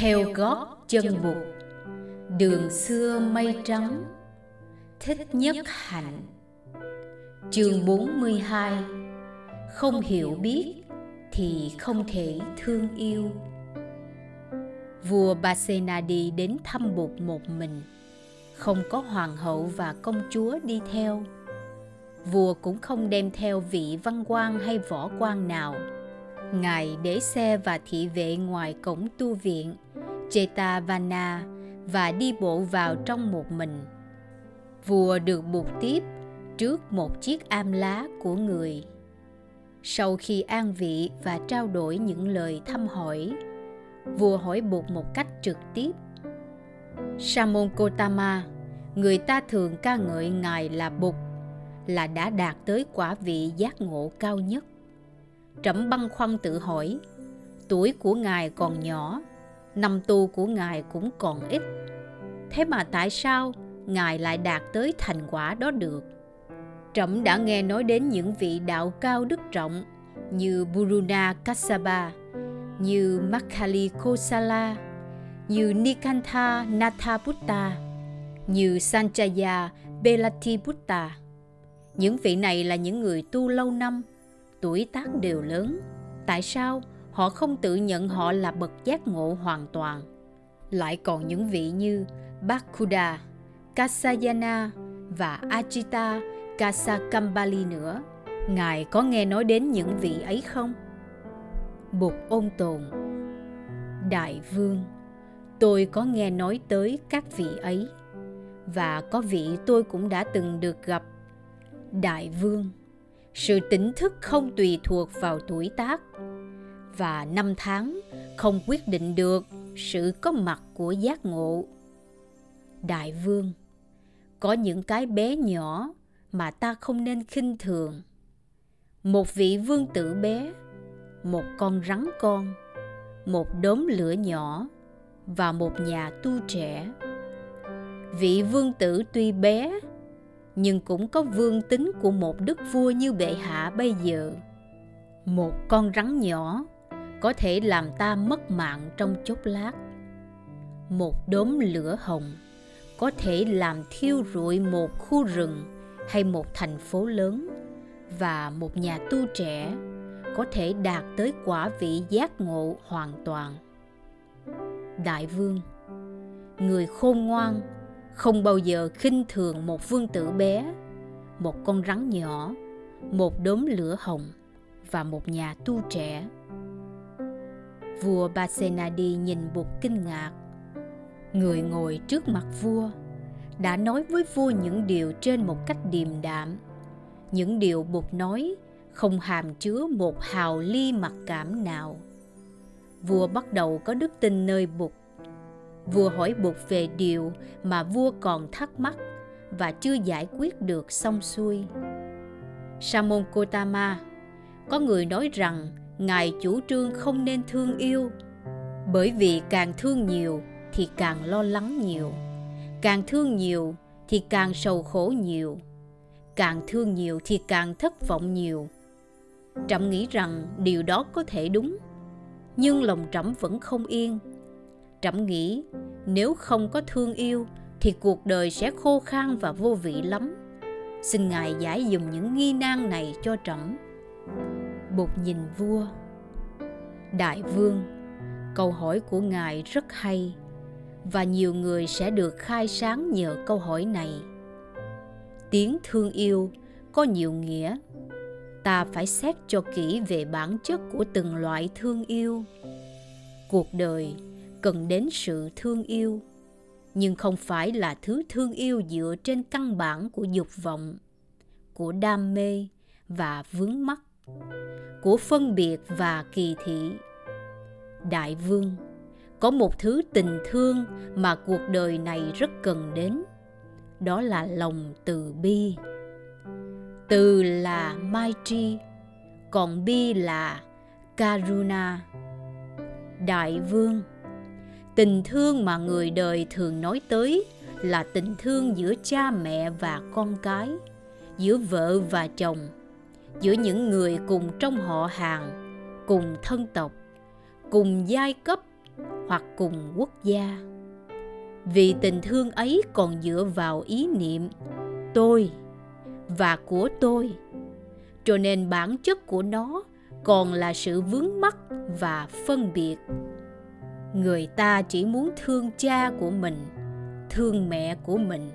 theo gót chân bụt đường xưa mây trắng, thích nhất hạnh. Chương 42 không hiểu biết thì không thể thương yêu. Vua Basenadi đến thăm bụt một mình. Không có hoàng hậu và công chúa đi theo. Vua cũng không đem theo vị văn quan hay võ quan nào. Ngài để xe và thị vệ ngoài cổng tu viện. Chetavana và đi bộ vào trong một mình. Vua được buộc tiếp trước một chiếc am lá của người. Sau khi an vị và trao đổi những lời thăm hỏi vua hỏi buộc một cách trực tiếp. Samon Kotama, người ta thường ca ngợi ngài là bục là đã đạt tới quả vị giác ngộ cao nhất. Trẫm băn khoăn tự hỏi, tuổi của ngài còn nhỏ, năm tu của ngài cũng còn ít. Thế mà tại sao ngài lại đạt tới thành quả đó được? Trẫm đã nghe nói đến những vị đạo cao đức trọng như Buruna Kassapa, như Makkali Kosala, như Nikantha Nathaputta, như Sanchaya Belatiputta. Những vị này là những người tu lâu năm, tuổi tác đều lớn. Tại sao họ không tự nhận họ là bậc giác ngộ hoàn toàn? Lại còn những vị như Bakuda, Kasayana và Ajita Kasakambali nữa. Ngài có nghe nói đến những vị ấy không? Bụt ôn tồn Đại vương tôi có nghe nói tới các vị ấy và có vị tôi cũng đã từng được gặp đại vương sự tỉnh thức không tùy thuộc vào tuổi tác và năm tháng, không quyết định được sự có mặt của giác ngộ. Đại vương, có những cái bé nhỏ mà ta không nên khinh thường. Một vị vương tử bé, một con rắn con, một đốm lửa nhỏ và một nhà tu trẻ. Vị vương tử tuy bé, nhưng cũng có vương tính của một đức vua như bệ hạ bây giờ. Một con rắn nhỏ có thể làm ta mất mạng trong chốc lát. Một đốm lửa hồng có thể làm thiêu rụi một khu rừng hay một thành phố lớn, và một nhà tu trẻ có thể đạt tới quả vị giác ngộ hoàn toàn. Đại vương, người khôn ngoan, không bao giờ khinh thường một vương tử bé, một con rắn nhỏ, một đốm lửa hồng và một nhà tu trẻ vua basenadi nhìn bụt kinh ngạc người ngồi trước mặt vua đã nói với vua những điều trên một cách điềm đạm những điều bụt nói không hàm chứa một hào ly mặc cảm nào vua bắt đầu có đức tin nơi Bụt. Vua hỏi Bụt về điều mà vua còn thắc mắc và chưa giải quyết được xong xuôi. Samon Kotama, có người nói rằng Ngài chủ trương không nên thương yêu, bởi vì càng thương nhiều thì càng lo lắng nhiều, càng thương nhiều thì càng sầu khổ nhiều, càng thương nhiều thì càng thất vọng nhiều. Trẫm nghĩ rằng điều đó có thể đúng nhưng lòng trẫm vẫn không yên. Trẫm nghĩ nếu không có thương yêu thì cuộc đời sẽ khô khan và vô vị lắm. Xin ngài giải dùm những nghi nan này cho trẫm một nhìn vua. Đại vương, câu hỏi của ngài rất hay, và nhiều người sẽ được khai sáng nhờ câu hỏi này. Tiếng thương yêu có nhiều nghĩa. Ta phải xét cho kỹ về bản chất của từng loại thương yêu. Cuộc đời cần đến sự thương yêu, nhưng không phải là thứ thương yêu dựa trên căn bản của dục vọng, của đam mê và vướng mắc của phân biệt và kỳ thị. Đại vương có một thứ tình thương mà cuộc đời này rất cần đến đó là lòng từ bi. Từ là Maitri, còn Bi là Karuna. Đại vương Tình thương mà người đời thường nói tới là tình thương giữa cha mẹ và con cái, giữa vợ và chồng, giữa những người cùng trong họ hàng, cùng thân tộc, cùng giai cấp hoặc cùng quốc gia. Vì tình thương ấy còn dựa vào ý niệm tôi và của tôi cho nên bản chất của nó còn là sự vướng mắc và phân biệt. Người ta chỉ muốn thương cha của mình thương mẹ của mình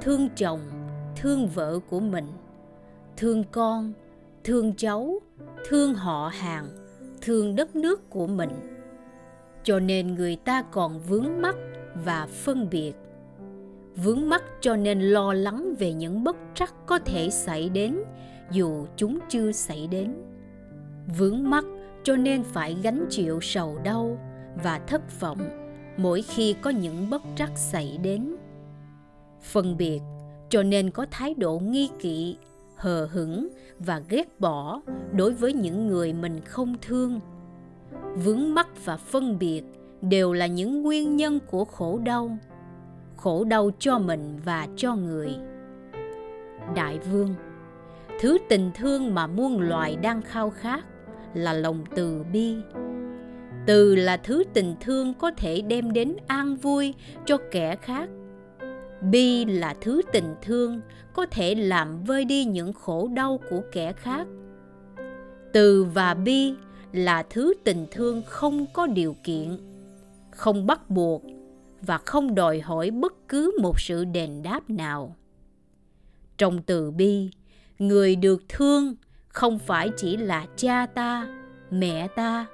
thương chồng thương vợ của mình thương con thương cháu, thương họ hàng, thương đất nước của mình. Cho nên người ta còn vướng mắc và phân biệt. Vướng mắc cho nên lo lắng về những bất trắc có thể xảy đến, dù chúng chưa xảy đến. Vướng mắc cho nên phải gánh chịu sầu đau và thất vọng mỗi khi có những bất trắc xảy đến. Phân biệt cho nên có thái độ nghi kỵ hờ hững và ghét bỏ đối với những người mình không thương. Vướng mắc và phân biệt đều là những nguyên nhân của khổ đau khổ đau cho mình và cho người. Đại vương, thứ tình thương mà muôn loài đang khao khát là lòng từ bi. Từ là thứ tình thương có thể đem đến an vui cho kẻ khác bi là thứ tình thương, có thể làm vơi đi những khổ đau của kẻ khác. Từ và bi là thứ tình thương không có điều kiện, không bắt buộc và không đòi hỏi bất cứ một sự đền đáp nào. Trong từ bi, người được thương không phải chỉ là cha ta, mẹ ta,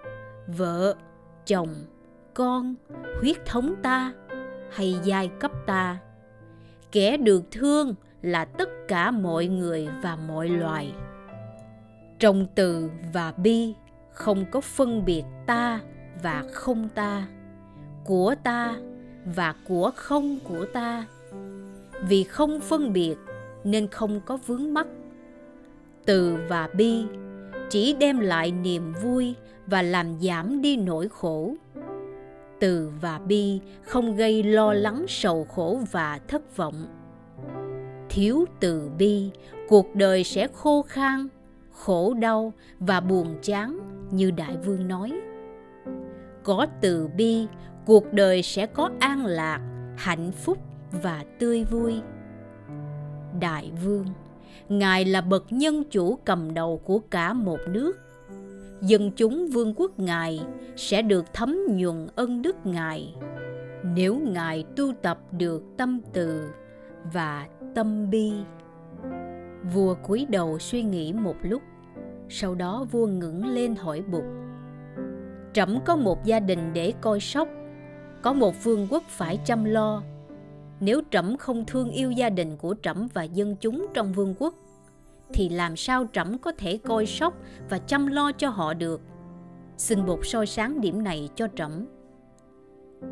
vợ, chồng, con, huyết thống ta hay giai cấp ta kẻ được thương là tất cả mọi người và mọi loài. Trong từ và bi không có phân biệt ta và không ta, của ta và của không của ta. Vì không phân biệt nên không có vướng mắc. Từ và bi chỉ đem lại niềm vui và làm giảm đi nỗi khổ từ và bi không gây lo lắng sầu khổ và thất vọng. Thiếu từ bi cuộc đời sẽ khô khan khổ đau và buồn chán như đại vương nói. Có từ bi cuộc đời sẽ có an lạc hạnh phúc và tươi vui. Đại vương ngài là bậc nhân chủ cầm đầu của cả một nước dân chúng vương quốc ngài sẽ được thấm nhuần ân đức ngài. Nếu ngài tu tập được tâm từ và tâm bi, vua cúi đầu suy nghĩ một lúc, sau đó vua ngẩng lên hỏi bụt, trẫm có một gia đình để coi sóc, có một vương quốc phải chăm lo. Nếu trẫm không thương yêu gia đình của trẫm và dân chúng trong vương quốc thì làm sao trẫm có thể coi sóc và chăm lo cho họ được? Xin bột soi sáng điểm này cho trẫm.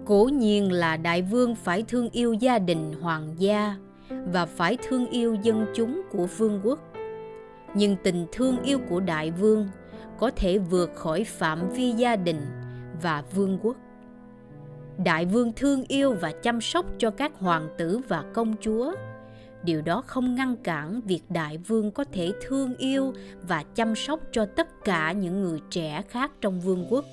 Cố nhiên là đại vương phải thương yêu gia đình hoàng gia và phải thương yêu dân chúng của vương quốc. Nhưng tình thương yêu của đại vương có thể vượt khỏi phạm vi gia đình và vương quốc. Đại vương thương yêu và chăm sóc cho các hoàng tử và công chúa điều đó không ngăn cản việc đại vương có thể thương yêu và chăm sóc cho tất cả những người trẻ khác trong vương quốc,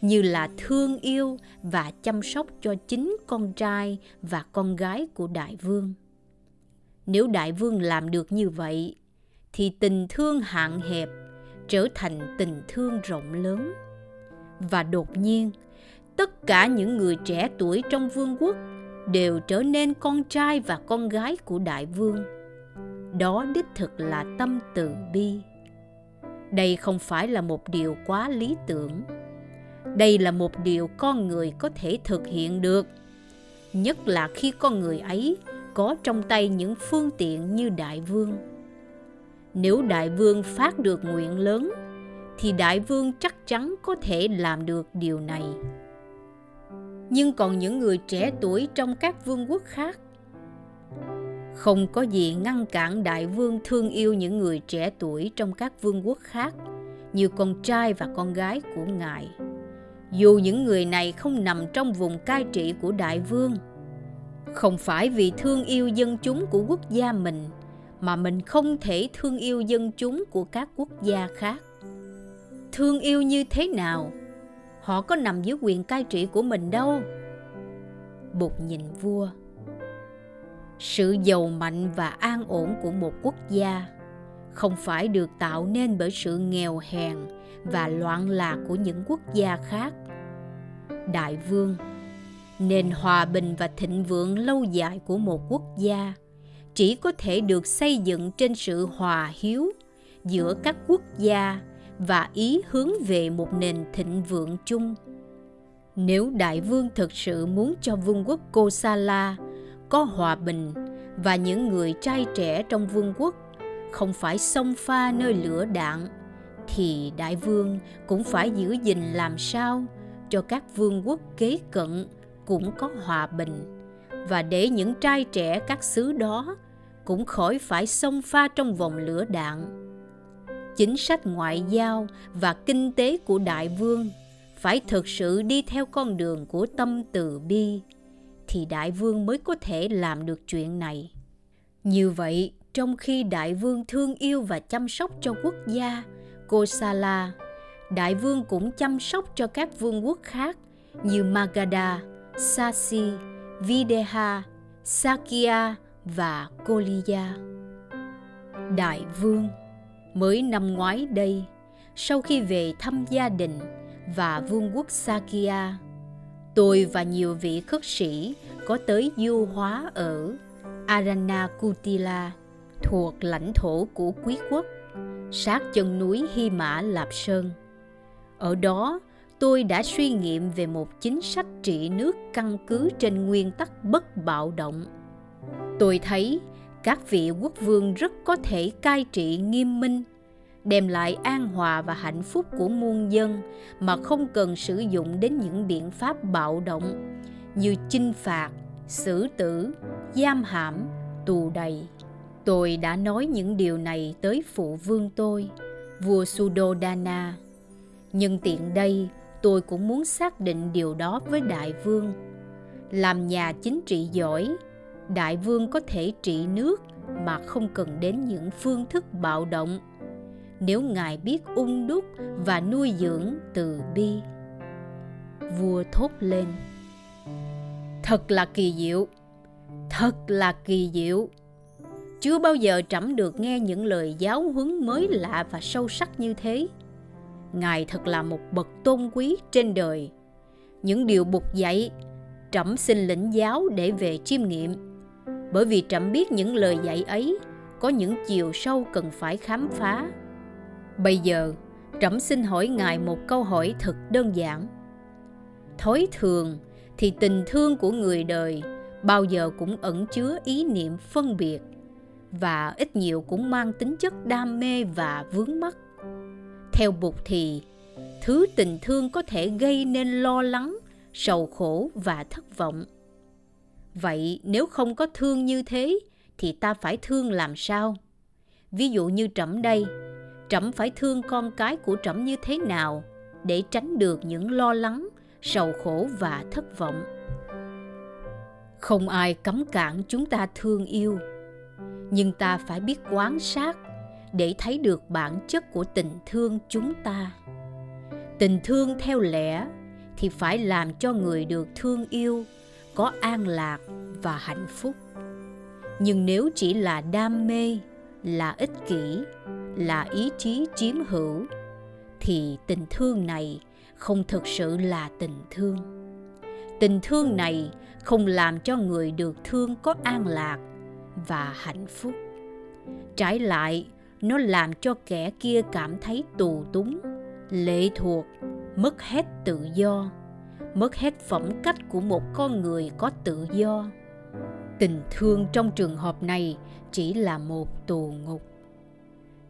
như là thương yêu và chăm sóc cho chính con trai và con gái của đại vương. Nếu đại vương làm được như vậy, thì tình thương hạn hẹp trở thành tình thương rộng lớn. Và đột nhiên, tất cả những người trẻ tuổi trong vương quốc đều trở nên con trai và con gái của đại vương. Đó đích thực là tâm từ bi. Đây không phải là một điều quá lý tưởng. Đây là một điều con người có thể thực hiện được. Nhất là khi con người ấy có trong tay những phương tiện như đại vương. Nếu đại vương phát được nguyện lớn, thì đại vương chắc chắn có thể làm được điều này nhưng còn những người trẻ tuổi trong các vương quốc khác. Không có gì ngăn cản đại vương thương yêu những người trẻ tuổi trong các vương quốc khác, như con trai và con gái của ngài. Dù những người này không nằm trong vùng cai trị của đại vương, không phải vì thương yêu dân chúng của quốc gia mình, mà mình không thể thương yêu dân chúng của các quốc gia khác. Thương yêu như thế nào? Họ có nằm dưới quyền cai trị của mình đâu. Bụt nhìn vua. Sự giàu mạnh và an ổn của một quốc gia không phải được tạo nên bởi sự nghèo hèn và loạn lạc của những quốc gia khác. Đại vương, nền hòa bình và thịnh vượng lâu dài của một quốc gia chỉ có thể được xây dựng trên sự hòa hiếu giữa các quốc gia và ý hướng về một nền thịnh vượng chung. Nếu đại vương thực sự muốn cho vương quốc kosala có hòa bình và những người trai trẻ trong vương quốc không phải xông pha nơi lửa đạn, thì đại vương cũng phải giữ gìn làm sao cho các vương quốc kế cận cũng có hòa bình. Và để những trai trẻ các xứ đó cũng khỏi phải xông pha trong vòng lửa đạn chính sách ngoại giao và kinh tế của đại vương phải thực sự đi theo con đường của tâm từ bi, thì đại vương mới có thể làm được chuyện này. Như vậy, trong khi đại vương thương yêu và chăm sóc cho quốc gia kosala đại vương cũng chăm sóc cho các vương quốc khác như magadha sasi, videha sakya và koliya. Đại vương mới năm ngoái đây sau khi về thăm gia đình và vương quốc Sakia, tôi và nhiều vị khất sĩ có tới du hóa ở Aranakutila thuộc lãnh thổ của quý quốc, sát chân núi Hy Mã Lạp Sơn. Ở đó, tôi đã suy nghiệm về một chính sách trị nước căn cứ trên nguyên tắc bất bạo động. Tôi thấy các vị quốc vương rất có thể cai trị nghiêm minh, đem lại an hòa và hạnh phúc của muôn dân mà không cần sử dụng đến những biện pháp bạo động như chinh phạt, xử tử, giam hãm, tù đầy. Tôi đã nói những điều này tới phụ vương tôi, vua Sudodana. Nhưng tiện đây, tôi cũng muốn xác định điều đó với đại vương. Làm nhà chính trị giỏi, đại vương có thể trị nước mà không cần đến những phương thức bạo động. Nếu ngài biết ung đúc và nuôi dưỡng từ bi. Vua thốt lên. Thật là kỳ diệu. Thật là kỳ diệu. Chưa bao giờ trẫm được nghe những lời giáo huấn mới lạ và sâu sắc như thế. Ngài thật là một bậc tôn quý trên đời. Những điều bục dạy, trẫm xin lĩnh giáo để về chiêm nghiệm bởi vì trẫm biết những lời dạy ấy có những chiều sâu cần phải khám phá. Bây giờ, trẫm xin hỏi ngài một câu hỏi thật đơn giản. Thói thường thì tình thương của người đời bao giờ cũng ẩn chứa ý niệm phân biệt và ít nhiều cũng mang tính chất đam mê và vướng mắc. Theo bụt thì, thứ tình thương có thể gây nên lo lắng, sầu khổ và thất vọng vậy nếu không có thương như thế, thì ta phải thương làm sao? Ví dụ như trẫm đây, trẫm phải thương con cái của trẫm như thế nào để tránh được những lo lắng, sầu khổ và thất vọng? Không ai cấm cản chúng ta thương yêu, nhưng ta phải biết quan sát để thấy được bản chất của tình thương chúng ta. Tình thương theo lẽ thì phải làm cho người được thương yêu có an lạc và hạnh phúc. Nhưng nếu chỉ là đam mê, là ích kỷ, là ý chí chiếm hữu, thì tình thương này không thực sự là tình thương. Tình thương này không làm cho người được thương có an lạc và hạnh phúc. Trái lại, nó làm cho kẻ kia cảm thấy tù túng, lệ thuộc, mất hết tự do mất hết phẩm cách của một con người có tự do. Tình thương trong trường hợp này chỉ là một tù ngục.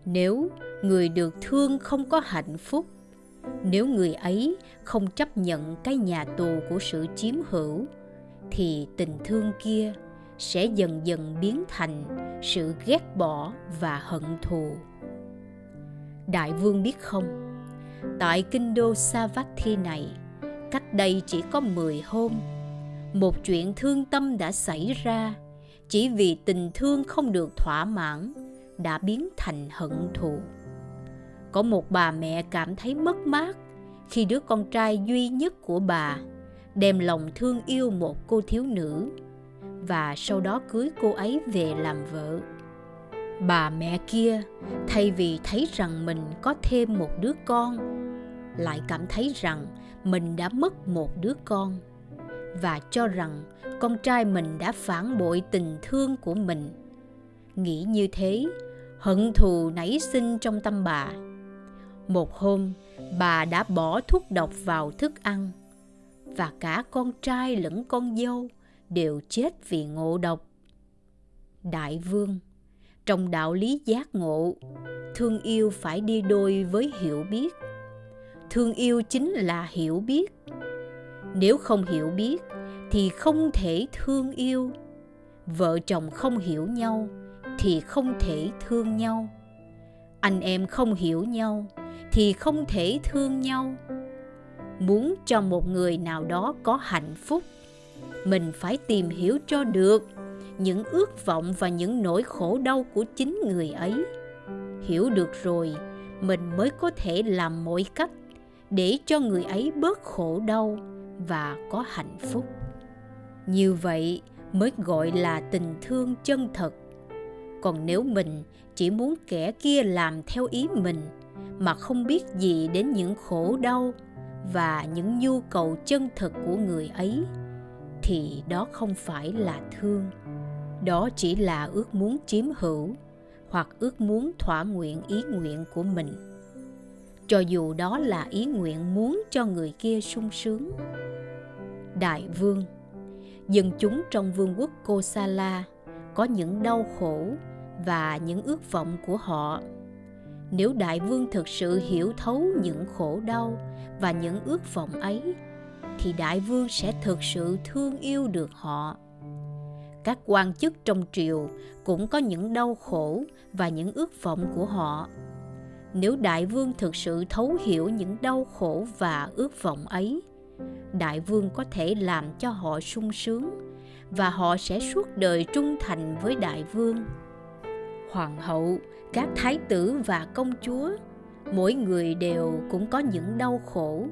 Nếu người được thương không có hạnh phúc, nếu người ấy không chấp nhận cái nhà tù của sự chiếm hữu, thì tình thương kia sẽ dần dần biến thành sự ghét bỏ và hận thù. Đại vương biết không? Tại kinh đô Savatthi này cách đây chỉ có 10 hôm, một chuyện thương tâm đã xảy ra. Chỉ vì tình thương không được thỏa mãn, đã biến thành hận thù. Có một bà mẹ cảm thấy mất mát khi đứa con trai duy nhất của bà đem lòng thương yêu một cô thiếu nữ và sau đó cưới cô ấy về làm vợ. Bà mẹ kia, thay vì thấy rằng mình có thêm một đứa con, lại cảm thấy rằng mình đã mất một đứa con và cho rằng con trai mình đã phản bội tình thương của mình. Nghĩ như thế, hận thù nảy sinh trong tâm bà. Một hôm, bà đã bỏ thuốc độc vào thức ăn và cả con trai lẫn con dâu đều chết vì ngộ độc. Đại vương, trong đạo lý giác ngộ, thương yêu phải đi đôi với hiểu biết thương yêu chính là hiểu biết. Nếu không hiểu biết, thì không thể thương yêu. Vợ chồng không hiểu nhau, thì không thể thương nhau. Anh em không hiểu nhau, thì không thể thương nhau. Muốn cho một người nào đó có hạnh phúc, mình phải tìm hiểu cho được những ước vọng và những nỗi khổ đau của chính người ấy. Hiểu được rồi, mình mới có thể làm mọi cách để cho người ấy bớt khổ đau và có hạnh phúc. Như vậy mới gọi là tình thương chân thật. Còn nếu mình chỉ muốn kẻ kia làm theo ý mình mà không biết gì đến những khổ đau và những nhu cầu chân thật của người ấy, thì đó không phải là thương. Đó chỉ là ước muốn chiếm hữu hoặc ước muốn thỏa nguyện ý nguyện của mình cho dù đó là ý nguyện muốn cho người kia sung sướng. Đại vương, dân chúng trong vương quốc kosala có những đau khổ và những ước vọng của họ. Nếu đại vương thực sự hiểu thấu những khổ đau và những ước vọng ấy, thì đại vương sẽ thực sự thương yêu được họ. Các quan chức trong triều cũng có những đau khổ và những ước vọng của họ nếu đại vương thực sự thấu hiểu những đau khổ và ước vọng ấy. Đại vương có thể làm cho họ sung sướng và họ sẽ suốt đời trung thành với đại vương. Hoàng hậu, các thái tử và công chúa, mỗi người đều cũng có những đau khổ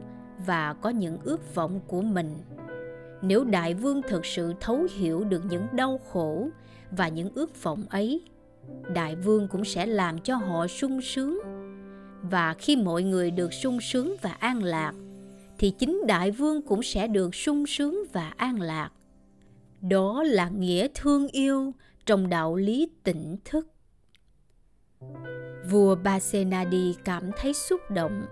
và có những ước vọng của mình. Nếu đại vương thực sự thấu hiểu được những đau khổ và những ước vọng ấy, đại vương cũng sẽ làm cho họ sung sướng và khi mọi người được sung sướng và an lạc, thì chính đại vương cũng sẽ được sung sướng và an lạc. Đó là nghĩa thương yêu trong đạo lý tỉnh thức. Vua basenadi cảm thấy xúc động.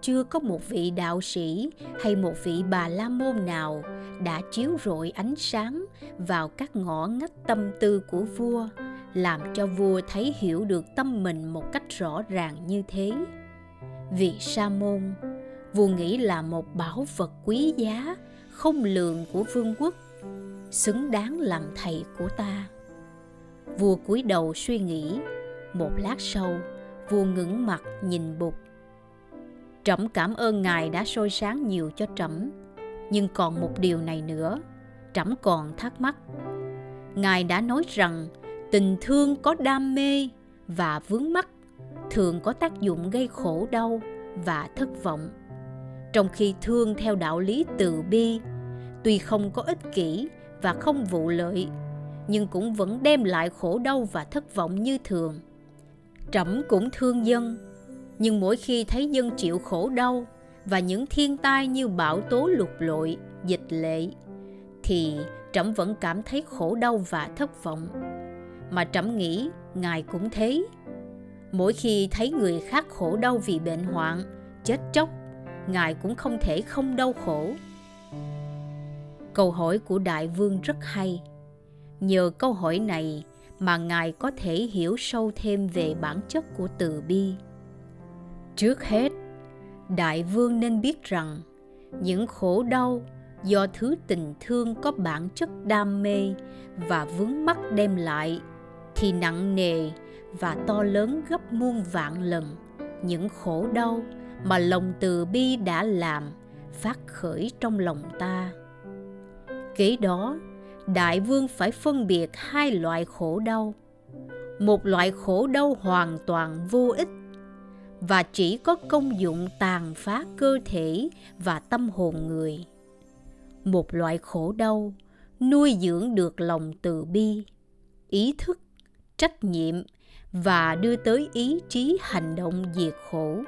Chưa có một vị đạo sĩ hay một vị bà la môn nào đã chiếu rọi ánh sáng vào các ngõ ngách tâm tư của vua làm cho vua thấy hiểu được tâm mình một cách rõ ràng như thế. Vị sa môn, vua nghĩ là một bảo vật quý giá, không lường của vương quốc, xứng đáng làm thầy của ta. Vua cúi đầu suy nghĩ, một lát sau, vua ngẩng mặt nhìn bụt. Trẫm cảm ơn ngài đã soi sáng nhiều cho trẫm, nhưng còn một điều này nữa, trẫm còn thắc mắc. Ngài đã nói rằng tình thương có đam mê và vướng mắc thường có tác dụng gây khổ đau và thất vọng. Trong khi thương theo đạo lý từ bi, tuy không có ích kỷ và không vụ lợi, nhưng cũng vẫn đem lại khổ đau và thất vọng như thường. Trẫm cũng thương dân, nhưng mỗi khi thấy dân chịu khổ đau và những thiên tai như bão tố lục lội, dịch lệ, thì trẫm vẫn cảm thấy khổ đau và thất vọng mà trẫm nghĩ ngài cũng thế. Mỗi khi thấy người khác khổ đau vì bệnh hoạn, chết chóc, ngài cũng không thể không đau khổ. Câu hỏi của đại vương rất hay. Nhờ câu hỏi này mà ngài có thể hiểu sâu thêm về bản chất của từ bi. Trước hết, đại vương nên biết rằng những khổ đau do thứ tình thương có bản chất đam mê và vướng mắc đem lại thì nặng nề và to lớn gấp muôn vạn lần. Những khổ đau mà lòng từ bi đã làm phát khởi trong lòng ta. Kế đó, đại vương phải phân biệt hai loại khổ đau. Một loại khổ đau hoàn toàn vô ích và chỉ có công dụng tàn phá cơ thể và tâm hồn người. Một loại khổ đau nuôi dưỡng được lòng từ bi, ý thức trách nhiệm và đưa tới ý chí hành động diệt khổ.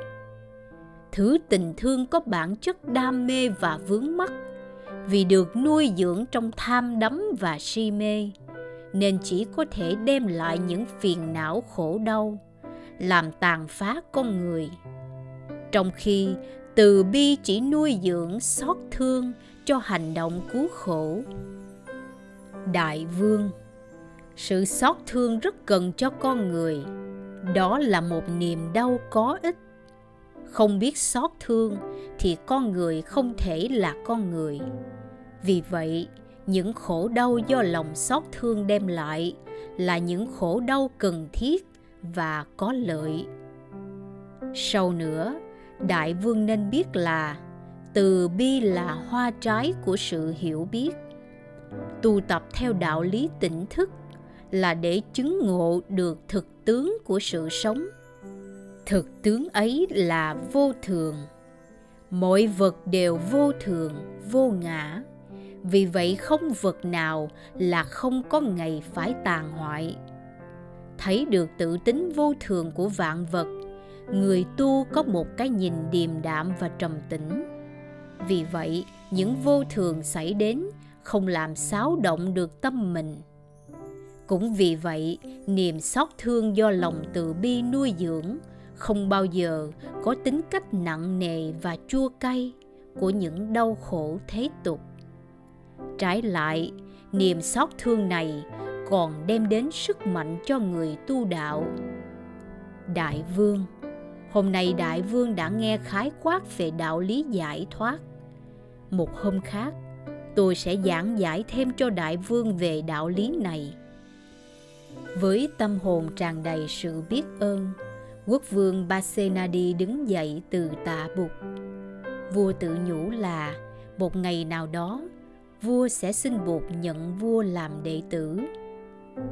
Thứ tình thương có bản chất đam mê và vướng mắc vì được nuôi dưỡng trong tham đắm và si mê, nên chỉ có thể đem lại những phiền não khổ đau, làm tàn phá con người. Trong khi từ bi chỉ nuôi dưỡng xót thương cho hành động cứu khổ, đại vương sự xót thương rất cần cho con người. Đó là một niềm đau có ích. Không biết xót thương thì con người không thể là con người. Vì vậy, những khổ đau do lòng xót thương đem lại là những khổ đau cần thiết và có lợi. Sau nữa, đại vương nên biết là từ bi là hoa trái của sự hiểu biết. Tu tập theo đạo lý tỉnh thức là để chứng ngộ được thực tướng của sự sống. Thực tướng ấy là vô thường. Mọi vật đều vô thường, vô ngã. Vì vậy không vật nào là không có ngày phải tàn hoại. Thấy được tự tính vô thường của vạn vật, người tu có một cái nhìn điềm đạm và trầm tĩnh. Vì vậy, những vô thường xảy đến không làm xáo động được tâm mình cũng vì vậy, niềm xót thương do lòng từ bi nuôi dưỡng không bao giờ có tính cách nặng nề và chua cay của những đau khổ thế tục. Trái lại, niềm xót thương này còn đem đến sức mạnh cho người tu đạo. Đại vương, hôm nay đại vương đã nghe khái quát về đạo lý giải thoát. Một hôm khác, tôi sẽ giảng giải thêm cho đại vương về đạo lý này với tâm hồn tràn đầy sự biết ơn quốc vương Basenadi đứng dậy từ tạ bục. Vua tự nhủ là một ngày nào đó vua sẽ xin bụt nhận vua làm đệ tử.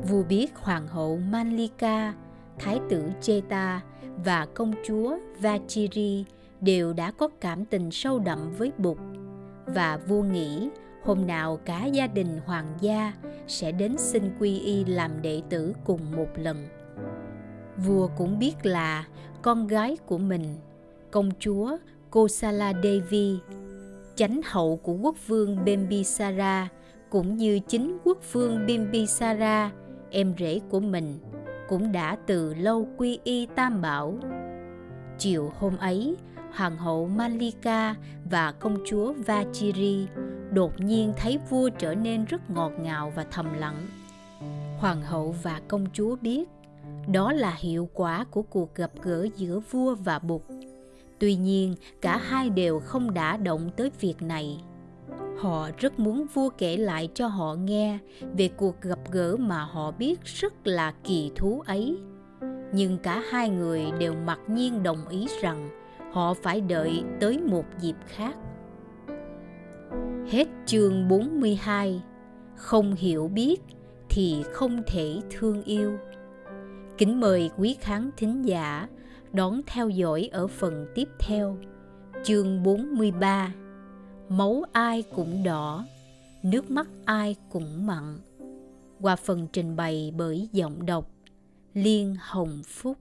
Vua biết hoàng hậu Manlika, thái tử Cheta và công chúa Vachiri đều đã có cảm tình sâu đậm với Bụt và vua nghĩ hôm nào cả gia đình hoàng gia sẽ đến xin quy y làm đệ tử cùng một lần. Vua cũng biết là con gái của mình, công chúa Kosala Devi, chánh hậu của quốc vương Bimbisara cũng như chính quốc vương Bimbisara, em rể của mình, cũng đã từ lâu quy y Tam Bảo. Chiều hôm ấy, hoàng hậu Malika và công chúa Vachiri đột nhiên thấy vua trở nên rất ngọt ngào và thầm lặng. Hoàng hậu và công chúa biết đó là hiệu quả của cuộc gặp gỡ giữa vua và bụt. Tuy nhiên, cả hai đều không đả động tới việc này. Họ rất muốn vua kể lại cho họ nghe về cuộc gặp gỡ mà họ biết rất là kỳ thú ấy. Nhưng cả hai người đều mặc nhiên đồng ý rằng họ phải đợi tới một dịp khác. Hết chương 42 Không hiểu biết thì không thể thương yêu. Kính mời quý khán thính giả đón theo dõi ở phần tiếp theo. Chương 43 Máu ai cũng đỏ, nước mắt ai cũng mặn. Qua phần trình bày bởi giọng đọc Liên Hồng Phúc.